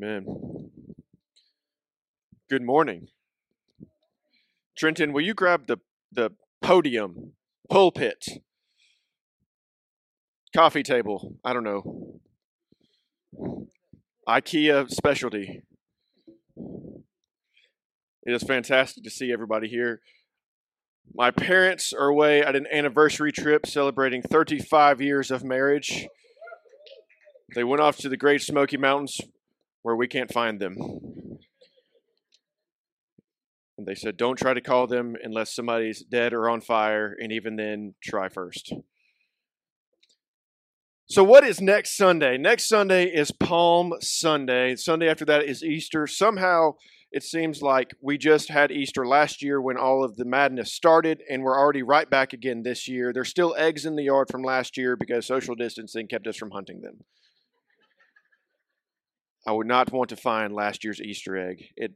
Amen. Good morning. Trenton, will you grab the, the podium, pulpit, coffee table? I don't know. IKEA specialty. It is fantastic to see everybody here. My parents are away at an anniversary trip celebrating 35 years of marriage. They went off to the Great Smoky Mountains where we can't find them. And they said, don't try to call them unless somebody's dead or on fire, and even then, try first. So, what is next Sunday? Next Sunday is Palm Sunday. Sunday after that is Easter. Somehow, it seems like we just had Easter last year when all of the madness started, and we're already right back again this year. There's still eggs in the yard from last year because social distancing kept us from hunting them. I would not want to find last year's Easter egg. It'd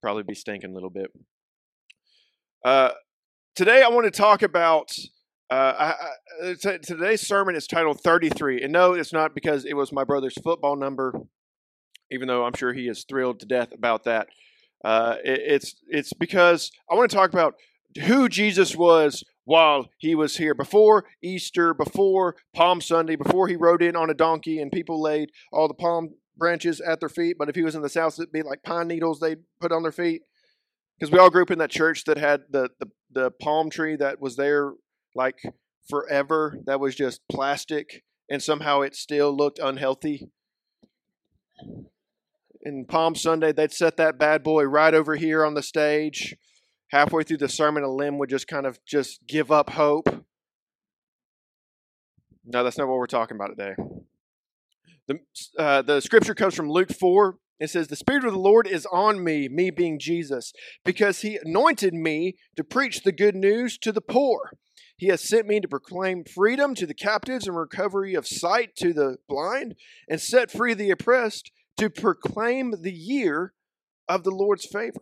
probably be stinking a little bit. Uh, today, I want to talk about. Uh, I, I, t- today's sermon is titled 33. And no, it's not because it was my brother's football number, even though I'm sure he is thrilled to death about that. Uh, it, it's, it's because I want to talk about who Jesus was while he was here before Easter, before Palm Sunday, before he rode in on a donkey and people laid all the palm branches at their feet, but if he was in the south, it'd be like pine needles they put on their feet. Because we all grew up in that church that had the, the, the palm tree that was there like forever, that was just plastic, and somehow it still looked unhealthy. And Palm Sunday, they'd set that bad boy right over here on the stage. Halfway through the sermon, a limb would just kind of just give up hope. No, that's not what we're talking about today. The, uh, the scripture comes from Luke 4. It says, The Spirit of the Lord is on me, me being Jesus, because he anointed me to preach the good news to the poor. He has sent me to proclaim freedom to the captives and recovery of sight to the blind, and set free the oppressed, to proclaim the year of the Lord's favor.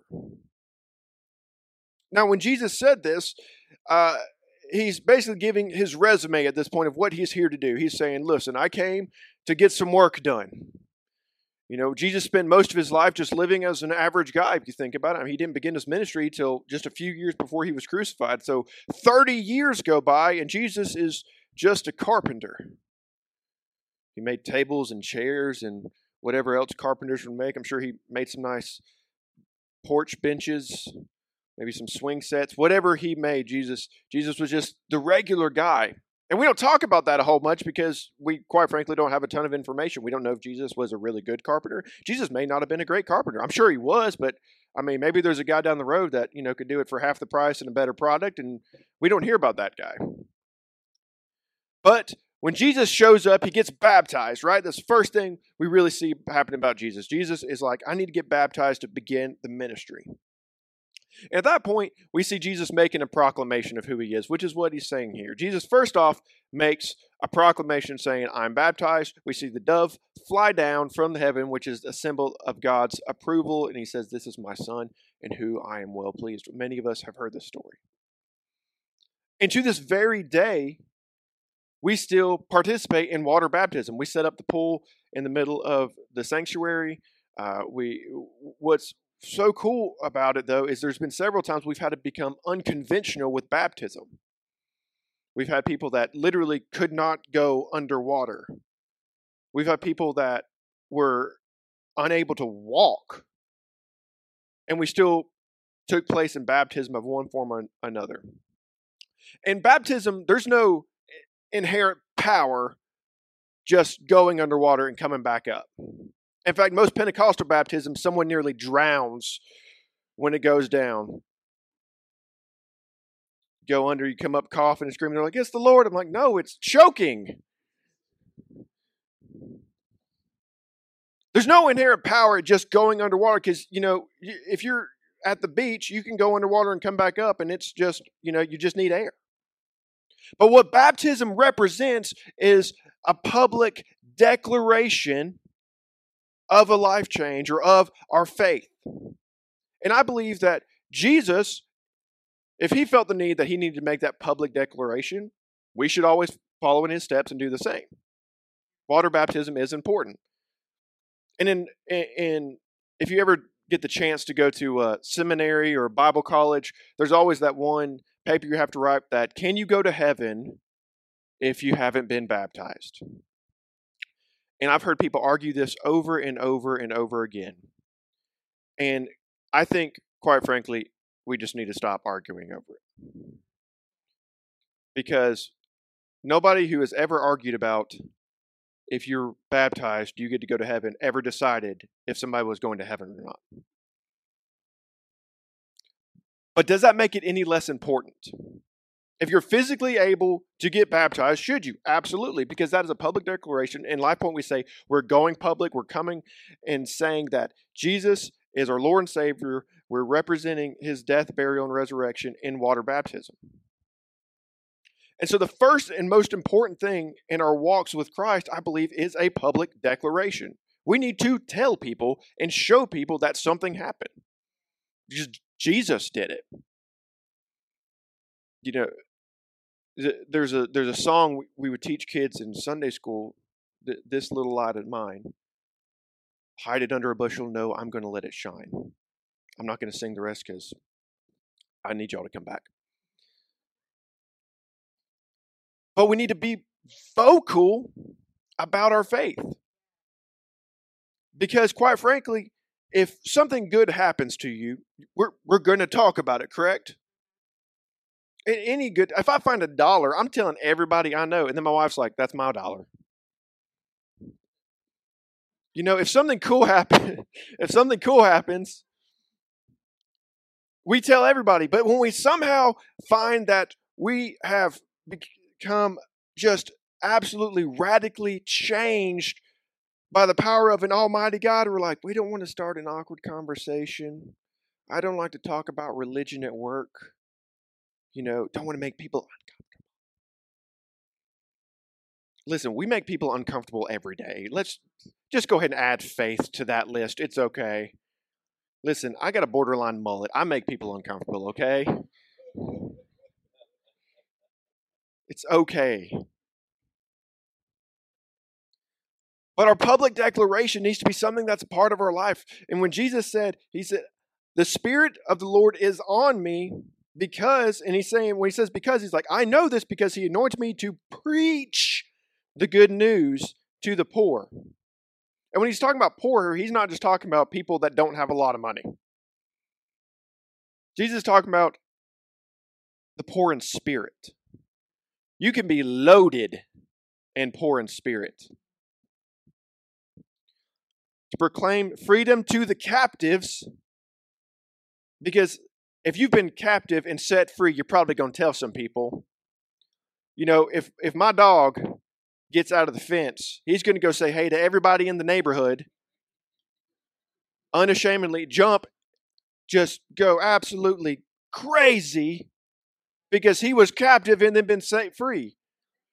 Now, when Jesus said this, uh, he's basically giving his resume at this point of what he's here to do. He's saying, Listen, I came to get some work done. You know, Jesus spent most of his life just living as an average guy, if you think about it. I mean, he didn't begin his ministry till just a few years before he was crucified. So 30 years go by, and Jesus is just a carpenter. He made tables and chairs and whatever else carpenters would make. I'm sure he made some nice porch benches, maybe some swing sets, whatever he made. Jesus, Jesus was just the regular guy and we don't talk about that a whole much because we, quite frankly, don't have a ton of information. We don't know if Jesus was a really good carpenter. Jesus may not have been a great carpenter. I'm sure he was, but I mean, maybe there's a guy down the road that, you know, could do it for half the price and a better product, and we don't hear about that guy. But when Jesus shows up, he gets baptized, right? That's the first thing we really see happening about Jesus. Jesus is like, I need to get baptized to begin the ministry. At that point, we see Jesus making a proclamation of who he is, which is what he's saying here. Jesus, first off, makes a proclamation saying, I'm baptized. We see the dove fly down from the heaven, which is a symbol of God's approval. And he says, This is my son in who I am well pleased. Many of us have heard this story. And to this very day, we still participate in water baptism. We set up the pool in the middle of the sanctuary. Uh, we what's so cool about it, though, is there's been several times we've had to become unconventional with baptism. We've had people that literally could not go underwater. We've had people that were unable to walk. And we still took place in baptism of one form or another. In baptism, there's no eh, inherent power just going underwater and coming back up. In fact, most Pentecostal baptisms, someone nearly drowns when it goes down. Go under, you come up coughing and screaming. They're like, It's the Lord. I'm like, No, it's choking. There's no inherent power just going underwater because, you know, if you're at the beach, you can go underwater and come back up, and it's just, you know, you just need air. But what baptism represents is a public declaration of a life change or of our faith. And I believe that Jesus, if he felt the need that he needed to make that public declaration, we should always follow in his steps and do the same. Water baptism is important. And in in if you ever get the chance to go to a seminary or Bible college, there's always that one paper you have to write that can you go to heaven if you haven't been baptized? And I've heard people argue this over and over and over again. And I think, quite frankly, we just need to stop arguing over it. Because nobody who has ever argued about if you're baptized, you get to go to heaven, ever decided if somebody was going to heaven or not. But does that make it any less important? If you're physically able to get baptized, should you? Absolutely, because that is a public declaration. In Life Point, we say we're going public. We're coming and saying that Jesus is our Lord and Savior. We're representing his death, burial, and resurrection in water baptism. And so, the first and most important thing in our walks with Christ, I believe, is a public declaration. We need to tell people and show people that something happened. Jesus did it. You know, there's a there's a song we would teach kids in Sunday school. This little light of mine, hide it under a bushel. No, I'm going to let it shine. I'm not going to sing the rest because I need y'all to come back. But we need to be vocal about our faith. Because, quite frankly, if something good happens to you, we're, we're going to talk about it, correct? Any good if i find a dollar i'm telling everybody i know and then my wife's like that's my dollar. You know if something cool happens if something cool happens we tell everybody but when we somehow find that we have become just absolutely radically changed by the power of an almighty god we're like we don't want to start an awkward conversation. I don't like to talk about religion at work you know, don't want to make people uncomfortable. Listen, we make people uncomfortable every day. Let's just go ahead and add faith to that list. It's okay. Listen, I got a borderline mullet. I make people uncomfortable, okay? It's okay. But our public declaration needs to be something that's a part of our life. And when Jesus said, He said, The Spirit of the Lord is on me because, and he's saying, when he says because, he's like, I know this because he anoints me to preach the good news to the poor. And when he's talking about poor, he's not just talking about people that don't have a lot of money. Jesus is talking about the poor in spirit. You can be loaded and poor in spirit. To proclaim freedom to the captives, because if you've been captive and set free, you're probably going to tell some people. You know, if if my dog gets out of the fence, he's going to go say hey to everybody in the neighborhood. Unashamedly jump, just go absolutely crazy because he was captive and then been set free.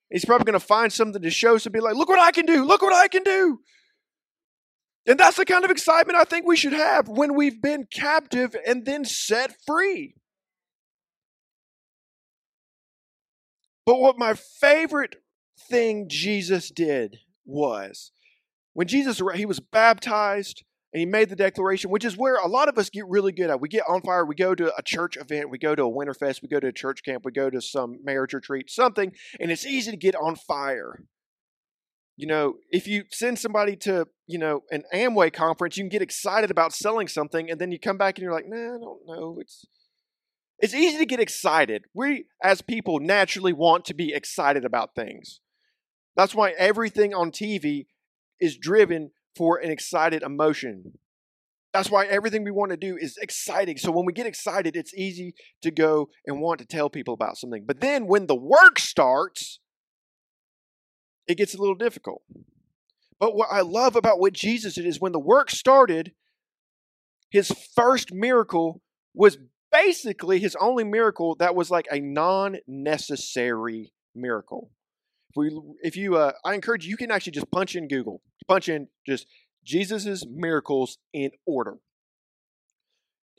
He's probably going to find something to show, so be like, look what I can do, look what I can do. And that's the kind of excitement I think we should have when we've been captive and then set free. But what my favorite thing Jesus did was when Jesus he was baptized and he made the declaration, which is where a lot of us get really good at. We get on fire, we go to a church event, we go to a winter fest, we go to a church camp, we go to some marriage retreat, something, and it's easy to get on fire you know, if you send somebody to, you know, an Amway conference, you can get excited about selling something, and then you come back and you're like, nah, I don't know. It's it's easy to get excited. We as people naturally want to be excited about things. That's why everything on TV is driven for an excited emotion. That's why everything we want to do is exciting. So when we get excited, it's easy to go and want to tell people about something. But then when the work starts, it gets a little difficult. But what I love about what Jesus did is when the work started, his first miracle was basically his only miracle that was like a non-necessary miracle. If, we, if you, uh, I encourage you, you can actually just punch in Google, punch in just Jesus's miracles in order.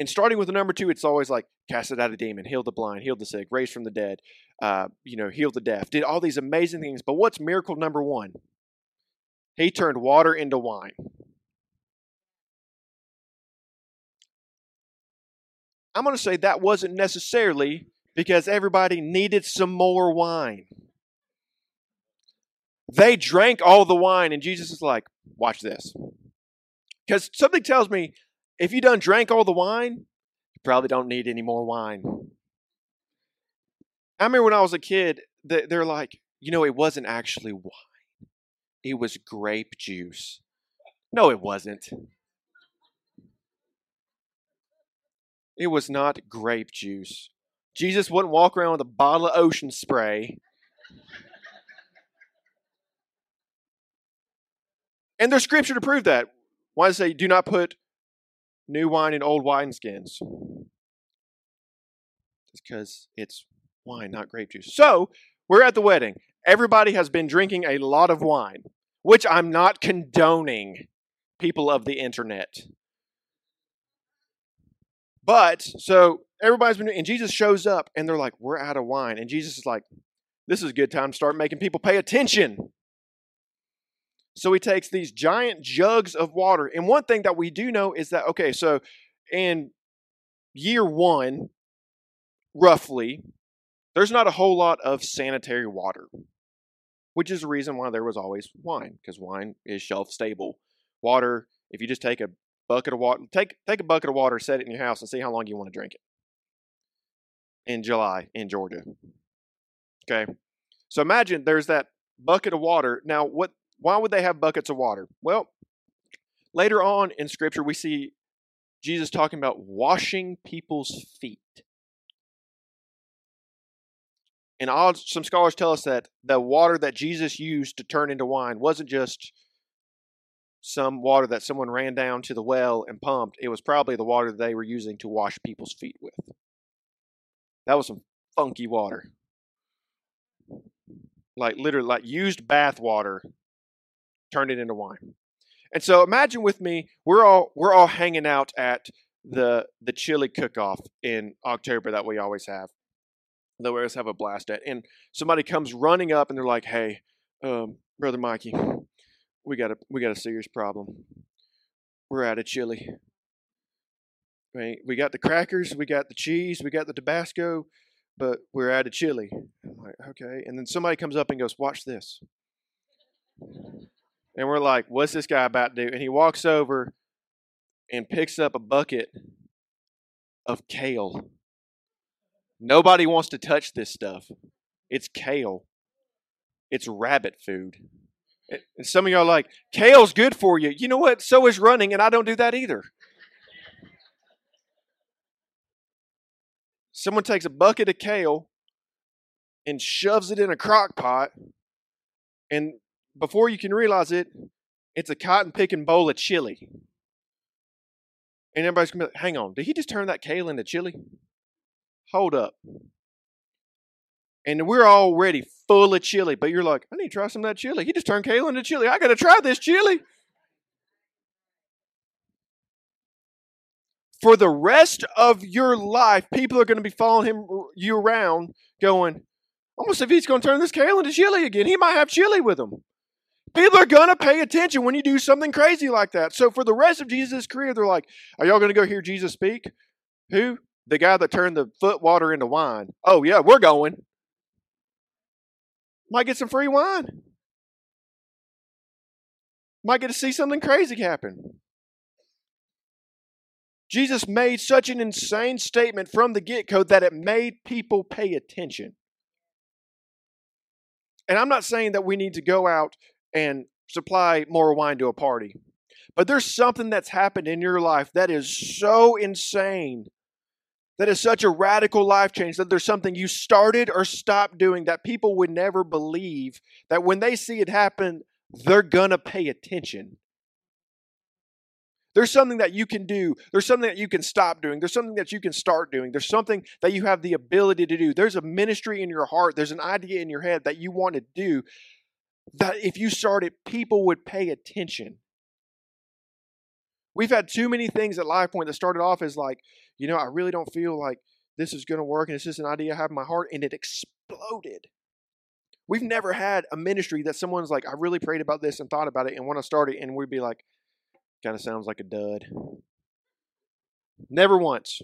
And starting with the number two, it's always like cast it out a demon, heal the blind, heal the sick, raise from the dead, uh, you know, heal the deaf, did all these amazing things. But what's miracle number one? He turned water into wine. I'm going to say that wasn't necessarily because everybody needed some more wine. They drank all the wine, and Jesus is like, watch this. Because something tells me if you done drank all the wine, you probably don't need any more wine. I remember when I was a kid, they're like, you know, it wasn't actually wine, it was grape juice. No, it wasn't. It was not grape juice. Jesus wouldn't walk around with a bottle of ocean spray. and there's scripture to prove that. Why does it say, do not put new wine in old wineskins? It's because it's wine, not grape juice. So, we're at the wedding. Everybody has been drinking a lot of wine, which I'm not condoning people of the internet. But so everybody's been, and Jesus shows up, and they're like, "We're out of wine," and Jesus is like, "This is a good time to start making people pay attention." So he takes these giant jugs of water, and one thing that we do know is that okay, so in year one, roughly, there's not a whole lot of sanitary water, which is the reason why there was always wine, because wine is shelf stable. Water, if you just take a bucket of water. Take take a bucket of water, set it in your house, and see how long you want to drink it. In July in Georgia. Okay, so imagine there's that bucket of water. Now, what? Why would they have buckets of water? Well, later on in Scripture, we see Jesus talking about washing people's feet. And some scholars tell us that the water that Jesus used to turn into wine wasn't just some water that someone ran down to the well and pumped. It was probably the water they were using to wash people's feet with. That was some funky water. Like literally like used bath water turned it into wine. And so imagine with me, we're all we're all hanging out at the the chili cook-off in October that we always have. That we always have a blast at. And somebody comes running up and they're like, Hey, um, brother Mikey, we got a we got a serious problem. We're out of chili. Right? We got the crackers, we got the cheese, we got the Tabasco, but we're out of chili. I'm like, okay. And then somebody comes up and goes, "Watch this." And we're like, "What's this guy about to do?" And he walks over and picks up a bucket of kale. Nobody wants to touch this stuff. It's kale. It's rabbit food. And some of y'all are like, kale's good for you. You know what? So is running, and I don't do that either. Someone takes a bucket of kale and shoves it in a crock pot, and before you can realize it, it's a cotton picking bowl of chili. And everybody's gonna be like, hang on, did he just turn that kale into chili? Hold up and we're already full of chili. But you're like, I need to try some of that chili. He just turned kale into chili. I got to try this chili. For the rest of your life, people are to be following him you around, going, almost if he's to turn this kale into chili again. He might have chili with him. People are going to pay attention when you do something crazy like that. So for the rest of Jesus' career, they're like, Are y'all going to go hear Jesus speak? Who? The guy that turned the foot water into wine. Oh, yeah, we're going. Might get some free wine. Might get to see something crazy happen. Jesus made such an insane statement from the get go that it made people pay attention. And I'm not saying that we need to go out and supply more wine to a party, but there's something that's happened in your life that is so insane that is such a radical life change that there's something you started or stopped doing that people would never believe that when they see it happen, they're gonna pay attention. There's something that you can do. There's something that you can stop doing. There's something that you can start doing. There's something that you have the ability to do. There's a ministry in your heart. There's an idea in your head that you want to do that if you started, people would pay attention. We've had too many things at Life Point that started off as like, you know, I really don't feel like this is going to work and it's just an idea I have in my heart, and it exploded. We've never had a ministry that someone's like, I really prayed about this and thought about it and want to start it, and we'd be like, kind of sounds like a dud. Never once.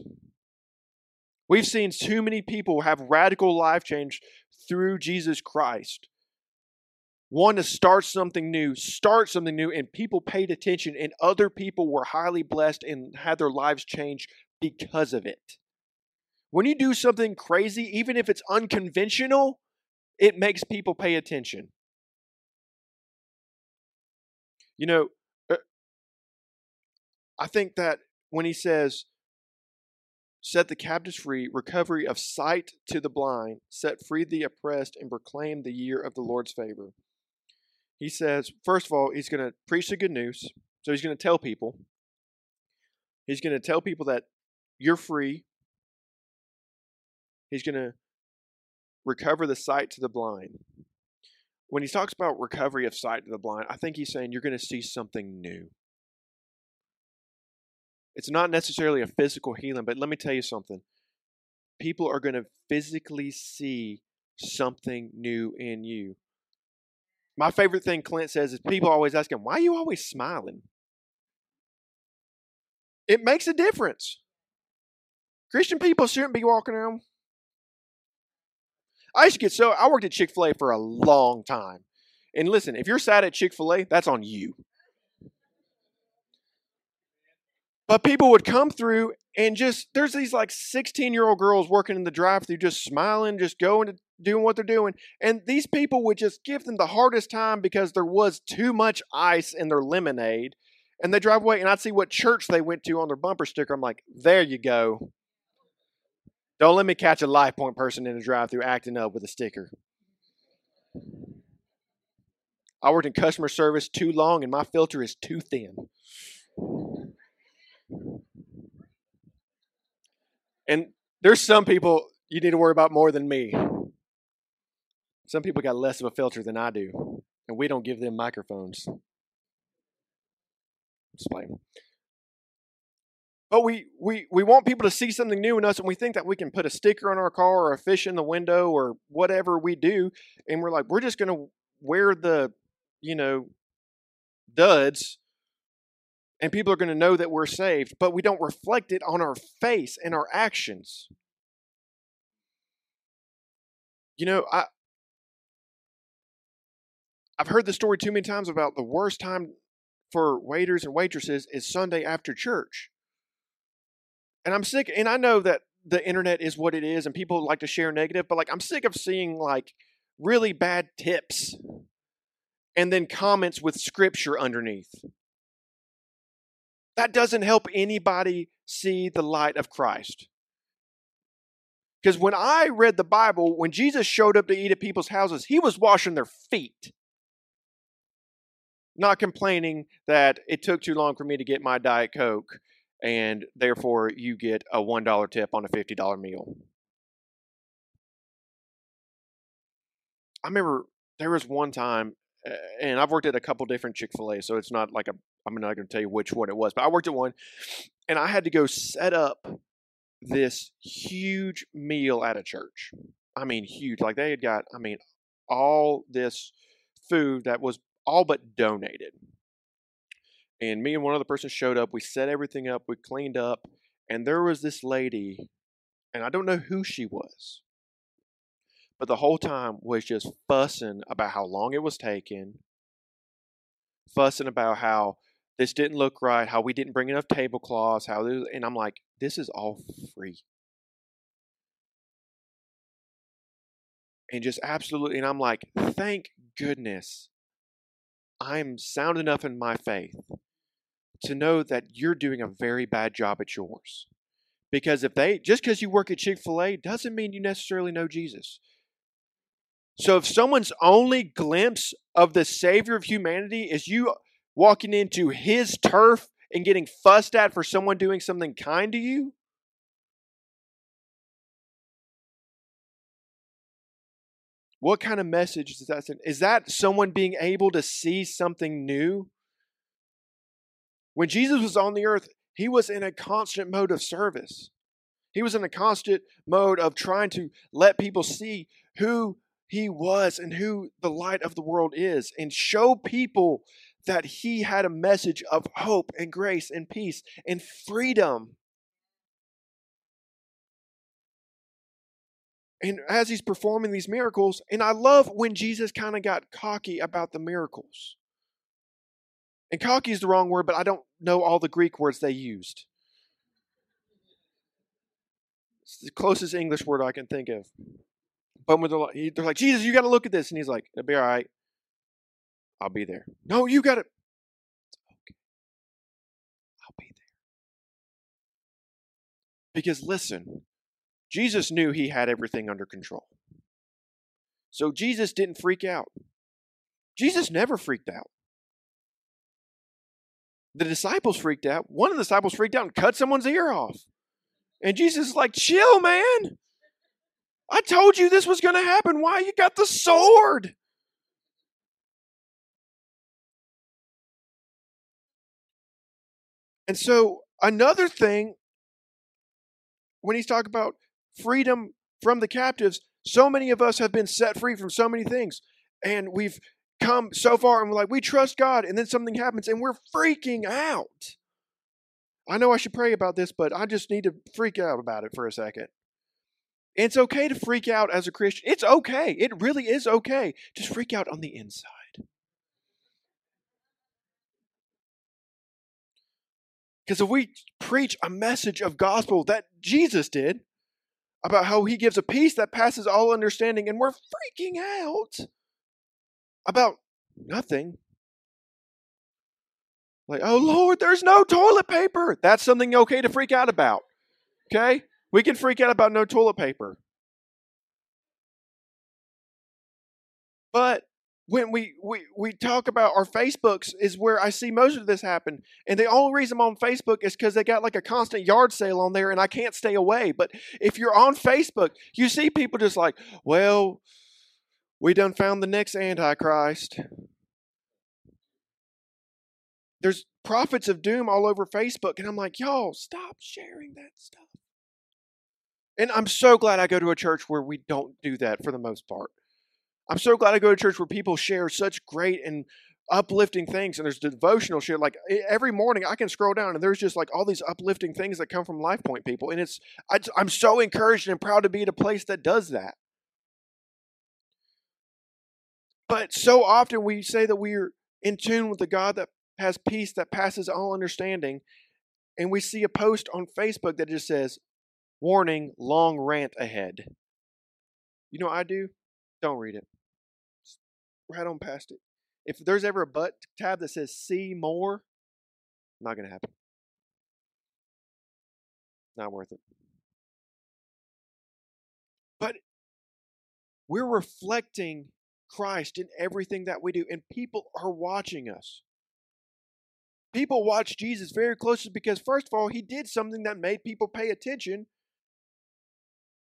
We've seen too many people have radical life change through Jesus Christ. Want to start something new, start something new, and people paid attention, and other people were highly blessed and had their lives changed because of it. When you do something crazy, even if it's unconventional, it makes people pay attention. You know, uh, I think that when he says, set the captives free, recovery of sight to the blind, set free the oppressed, and proclaim the year of the Lord's favor. He says, first of all, he's going to preach the good news. So he's going to tell people. He's going to tell people that you're free. He's going to recover the sight to the blind. When he talks about recovery of sight to the blind, I think he's saying you're going to see something new. It's not necessarily a physical healing, but let me tell you something. People are going to physically see something new in you. My favorite thing Clint says is people always ask him, Why are you always smiling? It makes a difference. Christian people shouldn't be walking around. I used to get so, I worked at Chick fil A for a long time. And listen, if you're sad at Chick fil A, that's on you. But people would come through and just, there's these like 16 year old girls working in the drive through, just smiling, just going to doing what they're doing. And these people would just give them the hardest time because there was too much ice in their lemonade. And they drive away, and I'd see what church they went to on their bumper sticker. I'm like, there you go. Don't let me catch a life point person in a drive through acting up with a sticker. I worked in customer service too long, and my filter is too thin. And there's some people you need to worry about more than me. Some people got less of a filter than I do, and we don't give them microphones. Playing. But we, we, we want people to see something new in us, and we think that we can put a sticker on our car or a fish in the window or whatever we do, and we're like, we're just going to wear the, you know, duds and people are going to know that we're saved, but we don't reflect it on our face and our actions. You know, I I've heard the story too many times about the worst time for waiters and waitresses is Sunday after church. And I'm sick and I know that the internet is what it is and people like to share negative, but like I'm sick of seeing like really bad tips and then comments with scripture underneath that doesn't help anybody see the light of Christ. Because when I read the Bible, when Jesus showed up to eat at people's houses, he was washing their feet. Not complaining that it took too long for me to get my Diet Coke and therefore you get a $1 tip on a $50 meal. I remember there was one time, and I've worked at a couple different Chick fil A, so it's not like a I'm not going to tell you which one it was, but I worked at one and I had to go set up this huge meal at a church. I mean, huge. Like they had got, I mean, all this food that was all but donated. And me and one other person showed up. We set everything up. We cleaned up. And there was this lady, and I don't know who she was, but the whole time was just fussing about how long it was taking, fussing about how this didn't look right, how we didn't bring enough tablecloths, how this, and I'm like, this is all free. And just absolutely, and I'm like, thank goodness I'm sound enough in my faith to know that you're doing a very bad job at yours. Because if they, just because you work at Chick fil A doesn't mean you necessarily know Jesus. So if someone's only glimpse of the Savior of humanity is you walking into his turf and getting fussed at for someone doing something kind to you? What kind of message is that? Is that someone being able to see something new? When Jesus was on the earth, he was in a constant mode of service. He was in a constant mode of trying to let people see who he was and who the light of the world is and show people that he had a message of hope and grace and peace and freedom. And as he's performing these miracles, and I love when Jesus kind of got cocky about the miracles. And cocky is the wrong word, but I don't know all the Greek words they used. It's the closest English word I can think of. But when they're like, they're like Jesus, you got to look at this. And he's like, it'll be all right. I'll be there. No, you got to. Okay. I'll be there. Because listen, Jesus knew he had everything under control. So Jesus didn't freak out. Jesus never freaked out. The disciples freaked out. One of the disciples freaked out and cut someone's ear off. And Jesus is like, chill, man. I told you this was going to happen. Why you got the sword? And so, another thing, when he's talking about freedom from the captives, so many of us have been set free from so many things. And we've come so far and we're like, we trust God. And then something happens and we're freaking out. I know I should pray about this, but I just need to freak out about it for a second. It's okay to freak out as a Christian. It's okay. It really is okay. Just freak out on the inside. Because if we preach a message of gospel that Jesus did about how he gives a peace that passes all understanding, and we're freaking out about nothing. Like, oh Lord, there's no toilet paper. That's something okay to freak out about. Okay? We can freak out about no toilet paper. But when we, we, we talk about our Facebooks is where I see most of this happen. And the only reason I'm on Facebook is because they got like a constant yard sale on there and I can't stay away. But if you're on Facebook, you see people just like, well, we done found the next Antichrist. There's prophets of doom all over Facebook. And I'm like, y'all, stop sharing that stuff. And I'm so glad I go to a church where we don't do that for the most part. I'm so glad I go to church where people share such great and uplifting things and there's devotional shit like every morning i can scroll down and there's just like all these uplifting things that come from life point people and it's I, i'm so encouraged and proud to be at a place that does that but so often we say that we're in tune with the god that has peace that passes all understanding and we see a post on facebook that just says Warning, long rant ahead. You know what I do? Don't read it. Right on past it. If there's ever a but tab that says see more, not going to happen. Not worth it. But we're reflecting Christ in everything that we do, and people are watching us. People watch Jesus very closely because, first of all, he did something that made people pay attention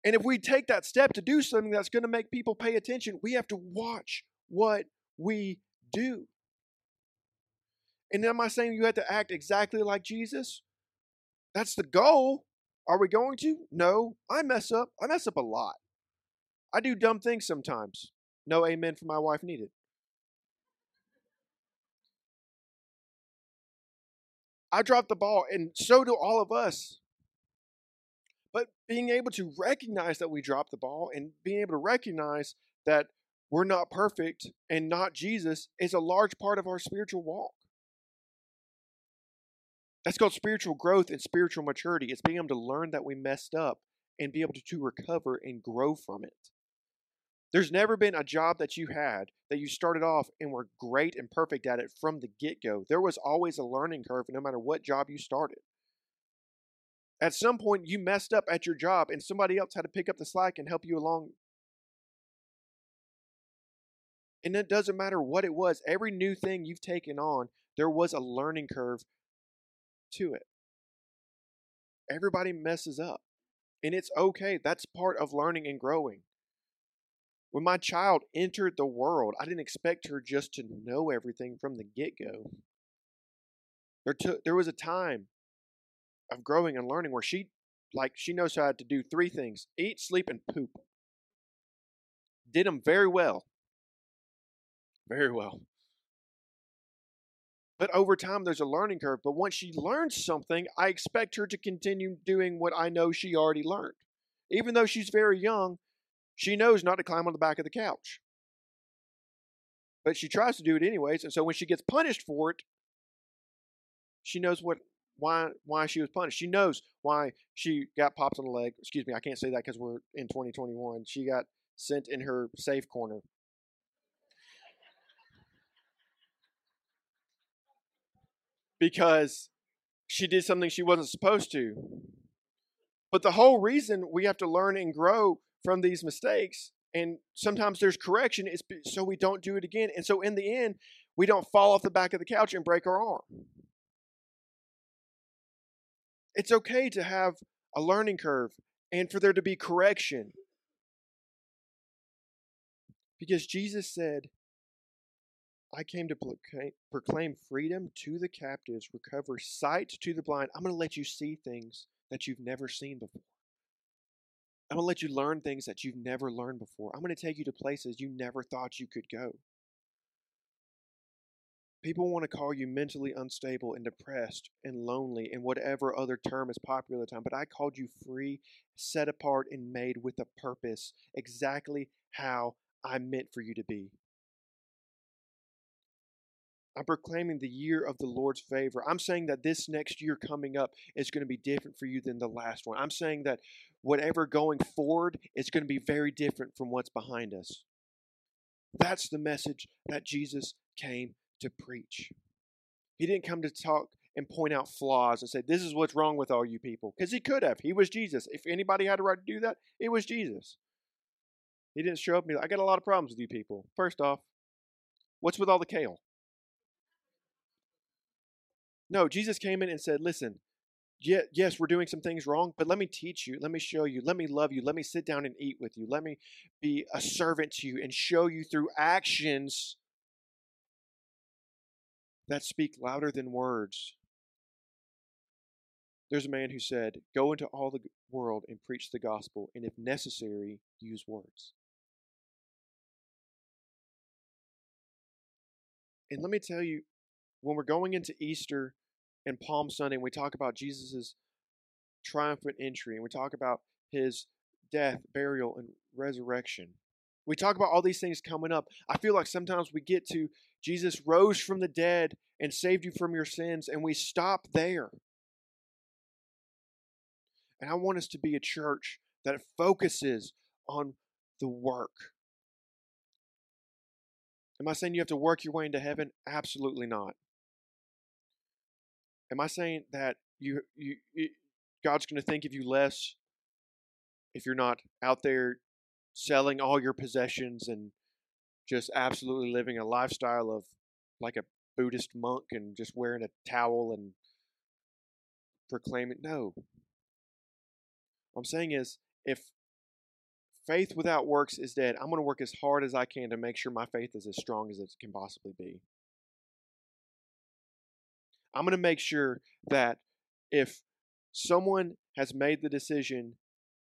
and if we take that step to do something that's going to make people pay attention, we have to watch what we do. And am I saying you have to act exactly like Jesus? That's the goal. Are we going to? No. I mess up. I mess up a lot. I do dumb things sometimes. No amen for my wife needed. I drop the ball, and so do all of us. But being able to recognize that we drop the ball and being able to recognize that we're not perfect and not Jesus is a large part of our spiritual walk. That's called spiritual growth and spiritual maturity. It's being able to learn that we messed up and be able to, to recover and grow from it. There's never been a job that you had that you started off and were great and perfect at it from the get go. There was always a learning curve no matter what job you started. At some point, you messed up at your job and somebody else had to pick up the slack and help you along. And it doesn't matter what it was, every new thing you've taken on, there was a learning curve to it. Everybody messes up. And it's okay. That's part of learning and growing. When my child entered the world, I didn't expect her just to know everything from the get go. There, there was a time of growing and learning where she like she knows how to do three things eat sleep and poop did them very well very well but over time there's a learning curve but once she learns something i expect her to continue doing what i know she already learned even though she's very young she knows not to climb on the back of the couch. But she tries to do it anyways, and so when she gets punished for it, she knows what why why she was punished. She knows why she got popped on the leg. Excuse me, I can't say that because we're in 2021. She got sent in her safe corner. Because she did something she wasn't supposed to. But the whole reason we have to learn and grow from these mistakes, and sometimes there's correction, is so we don't do it again. And so in the end, we don't fall off the back of the couch and break our arm. It's okay to have a learning curve and for there to be correction. Because Jesus said, I came to proclaim freedom to the captives, recover sight to the blind. I'm going to let you see things that you've never seen before. I'm going to let you learn things that you've never learned before. I'm going to take you to places you never thought you could go. People want to call you mentally unstable and depressed and lonely and whatever other term is popular at the time, but I called you free, set apart, and made with a purpose, exactly how I meant for you to be. I'm proclaiming the year of the Lord's favor. I'm saying that this next year coming up is going to be different for you than the last one. I'm saying that whatever going forward is going to be very different from what's behind us. That's the message that Jesus came to preach. He didn't come to talk and point out flaws and say, This is what's wrong with all you people. Because he could have. He was Jesus. If anybody had a right to do that, it was Jesus. He didn't show up and be like, I got a lot of problems with you people. First off, what's with all the kale? No, Jesus came in and said, Listen, yes, we're doing some things wrong, but let me teach you. Let me show you. Let me love you. Let me sit down and eat with you. Let me be a servant to you and show you through actions that speak louder than words. There's a man who said, Go into all the world and preach the gospel, and if necessary, use words. And let me tell you, when we're going into Easter and Palm Sunday, and we talk about Jesus' triumphant entry, and we talk about his death, burial, and resurrection, we talk about all these things coming up. I feel like sometimes we get to Jesus rose from the dead and saved you from your sins, and we stop there. And I want us to be a church that focuses on the work. Am I saying you have to work your way into heaven? Absolutely not. Am I saying that you, you, God's going to think of you less if you're not out there selling all your possessions and just absolutely living a lifestyle of like a Buddhist monk and just wearing a towel and proclaiming. No. What I'm saying is, if faith without works is dead, I'm going to work as hard as I can to make sure my faith is as strong as it can possibly be. I'm going to make sure that if someone has made the decision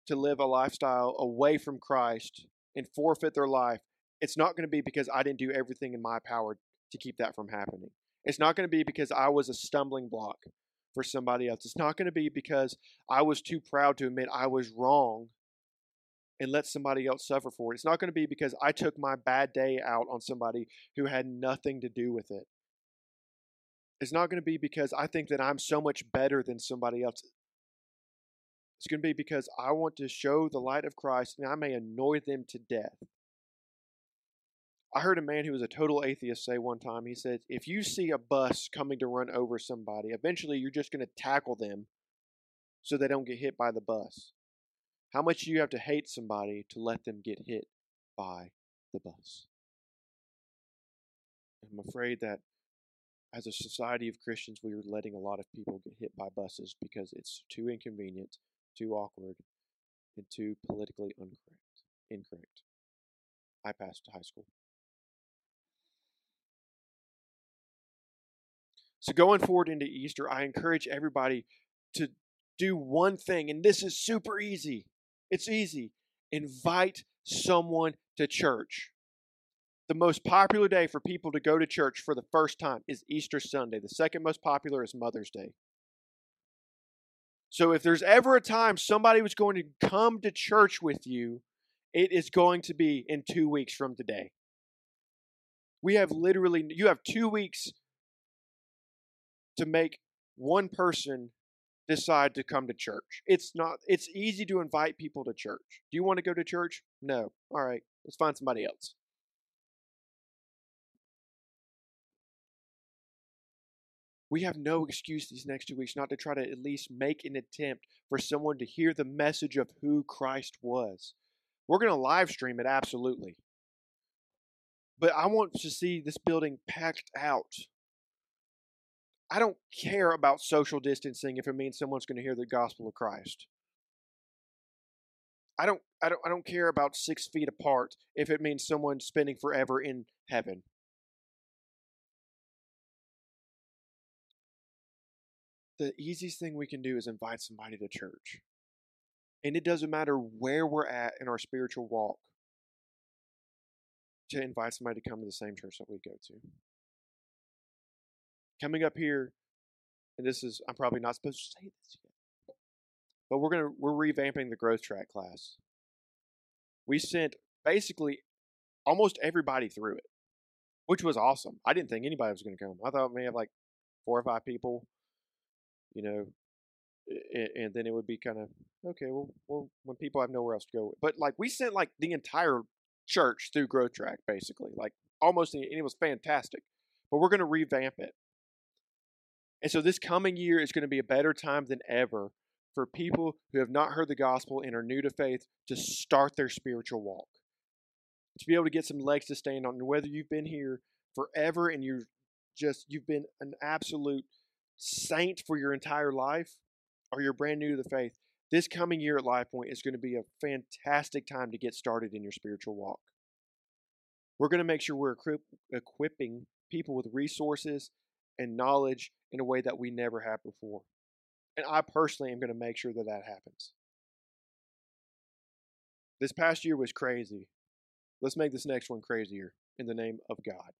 to live a lifestyle away from Christ and forfeit their life, it's not going to be because I didn't do everything in my power to keep that from happening. It's not going to be because I was a stumbling block for somebody else. It's not going to be because I was too proud to admit I was wrong and let somebody else suffer for it. It's not going to be because I took my bad day out on somebody who had nothing to do with it. It's not going to be because I think that I'm so much better than somebody else. It's going to be because I want to show the light of Christ and I may annoy them to death. I heard a man who was a total atheist say one time, he said, if you see a bus coming to run over somebody, eventually you're just going to tackle them so they don't get hit by the bus. How much do you have to hate somebody to let them get hit by the bus? I'm afraid that as a society of Christians, we are letting a lot of people get hit by buses because it's too inconvenient too awkward, and too politically incorrect. Incorrect. I passed high school. So going forward into Easter, I encourage everybody to do one thing, and this is super easy. It's easy. Invite someone to church. The most popular day for people to go to church for the first time is Easter Sunday. The second most popular is Mother's Day. So if there's ever a time somebody was going to come to church with you It is going to be in two weeks from today. We have literally, you have two weeks to make one person decide to come to church. It's not, it's easy to invite people to church. Do you want to go to church? No. All right, let's find somebody else. We have no excuse these next two weeks not to try to at least make an attempt for someone to hear the message of who Christ was. We're going to live stream it, absolutely. But I want to see this building packed out. I don't care about social distancing if it means someone's going to hear the gospel of Christ. I don't, I don't, I don't care about six feet apart if it means someone spending forever in heaven. The easiest thing we can do is invite somebody to church. And it doesn't matter where we're at in our spiritual walk to invite somebody to come to the same church that we go to. Coming up here, and this is I'm probably not supposed to say this yet. But we're gonna we're revamping the growth track class. We sent basically almost everybody through it, which was awesome. I didn't think anybody was gonna come. I thought we may have like four or five people you know, and, and then it would be kind of okay. Well, well, when people have nowhere else to go, but like we sent like the entire church through Growth Track, basically, like almost, and it was fantastic. But we're going to revamp it, and so this coming year is going to be a better time than ever for people who have not heard the gospel and are new to faith to start their spiritual walk, to be able to get some legs to stand on. And whether you've been here forever and you're just you've been an absolute saint for your entire life or you're brand new to the faith, this coming year at Life Point is going to be a fantastic time to get started in your spiritual walk. We're going to make sure we're equip, equipping people with resources and knowledge in a way that we never have before. And I personally am going to make sure that that happens. This past year was crazy. Let's make this next one crazier in the name of God.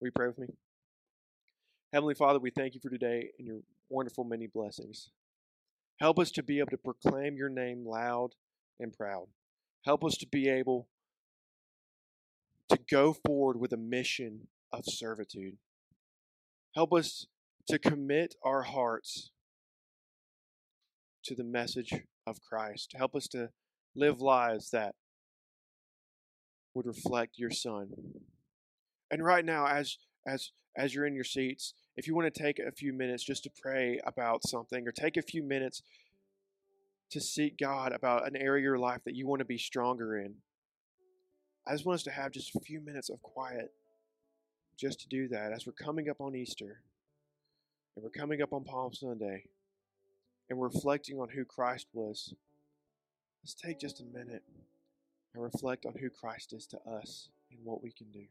Will you pray with me? Heavenly Father, we thank you for today and your wonderful many blessings. Help us to be able to proclaim your name loud and proud. Help us to be able to go forward with a mission of servitude. Help us to commit our hearts to the message of Christ. Help us to live lives that would reflect your Son. And right now, as as as you're in your seats, if you want to take a few minutes just to pray about something or take a few minutes to seek God about an area of your life that you want to be stronger in, I just want us to have just a few minutes of quiet just to do that as we're coming up on Easter and we're coming up on Palm Sunday and we're reflecting on who Christ was. Let's take just a minute and reflect on who Christ is to us and what we can do.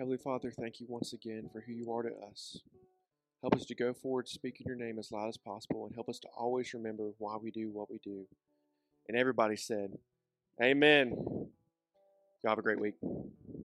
Heavenly Father, thank you once again for who you are to us. Help us to go forward speaking your name as loud as possible and help us to always remember why we do what we do. And everybody said, Amen. Y'all have a great week.